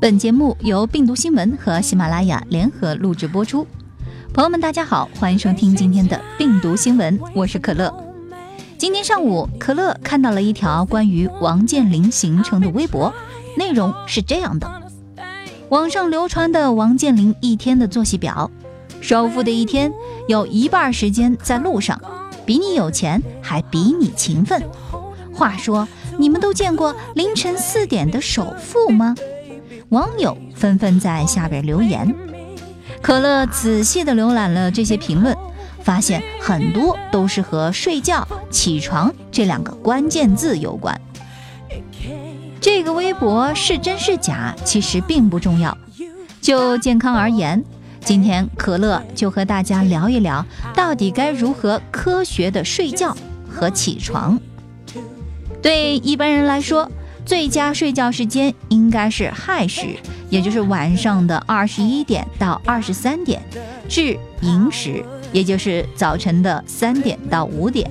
本节目由病毒新闻和喜马拉雅联合录制播出。朋友们，大家好，欢迎收听今天的病毒新闻，我是可乐。今天上午，可乐看到了一条关于王健林行程的微博，内容是这样的：网上流传的王健林一天的作息表，首富的一天有一半时间在路上，比你有钱还比你勤奋。话说，你们都见过凌晨四点的首富吗？网友纷纷在下边留言，可乐仔细的浏览了这些评论，发现很多都是和睡觉、起床这两个关键字有关。这个微博是真是假，其实并不重要。就健康而言，今天可乐就和大家聊一聊，到底该如何科学的睡觉和起床。对一般人来说。最佳睡觉时间应该是亥时，也就是晚上的二十一点到二十三点，至寅时，也就是早晨的三点到五点。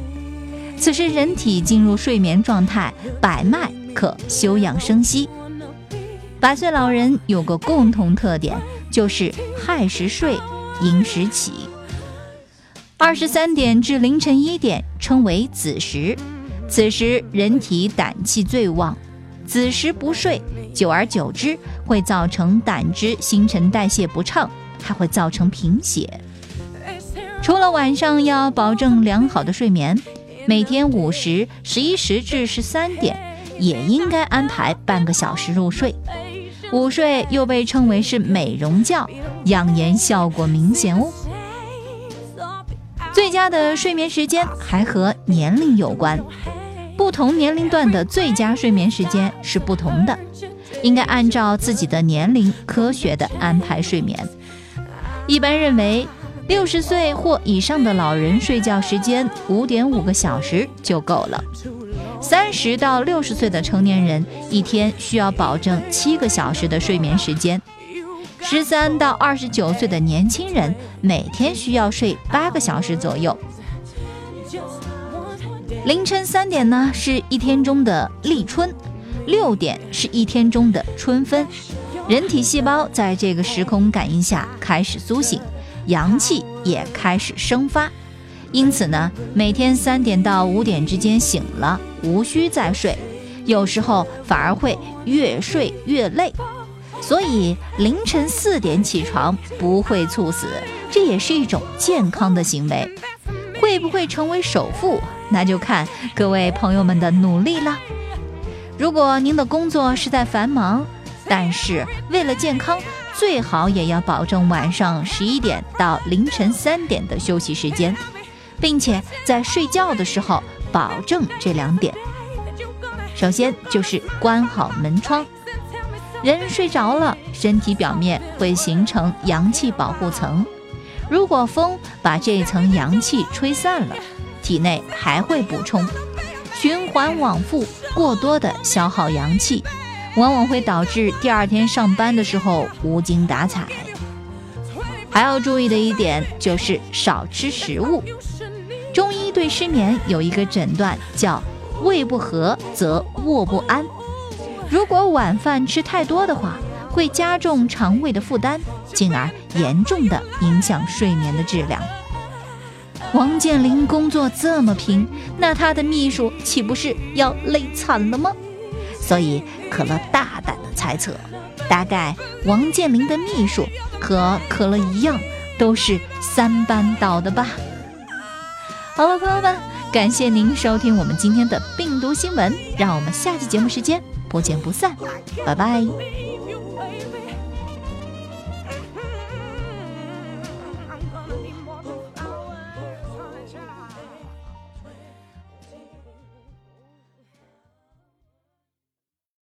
此时人体进入睡眠状态，百脉可休养生息。百岁老人有个共同特点，就是亥时睡，寅时起。二十三点至凌晨一点称为子时，此时人体胆气最旺。子时不睡，久而久之会造成胆汁新陈代谢不畅，还会造成贫血。除了晚上要保证良好的睡眠，每天午时十一时至十三点也应该安排半个小时入睡。午睡又被称为是美容觉，养颜效果明显哦。最佳的睡眠时间还和年龄有关。不同年龄段的最佳睡眠时间是不同的，应该按照自己的年龄科学的安排睡眠。一般认为，六十岁或以上的老人睡觉时间五点五个小时就够了。三十到六十岁的成年人一天需要保证七个小时的睡眠时间。十三到二十九岁的年轻人每天需要睡八个小时左右。凌晨三点呢，是一天中的立春；六点是一天中的春分。人体细胞在这个时空感应下开始苏醒，阳气也开始生发。因此呢，每天三点到五点之间醒了，无需再睡，有时候反而会越睡越累。所以凌晨四点起床不会猝死，这也是一种健康的行为。会不会成为首富？那就看各位朋友们的努力了。如果您的工作实在繁忙，但是为了健康，最好也要保证晚上十一点到凌晨三点的休息时间，并且在睡觉的时候保证这两点。首先就是关好门窗。人睡着了，身体表面会形成阳气保护层，如果风把这层阳气吹散了。体内还会补充，循环往复，过多的消耗阳气，往往会导致第二天上班的时候无精打采。还要注意的一点就是少吃食物。中医对失眠有一个诊断叫“胃不和则卧不安”。如果晚饭吃太多的话，会加重肠胃的负担，进而严重的影响睡眠的质量。王健林工作这么拼，那他的秘书岂不是要累惨了吗？所以可乐大胆的猜测，大概王健林的秘书和可乐一样，都是三班倒的吧。好了，朋友们，感谢您收听我们今天的病毒新闻，让我们下期节目时间不见不散，拜拜。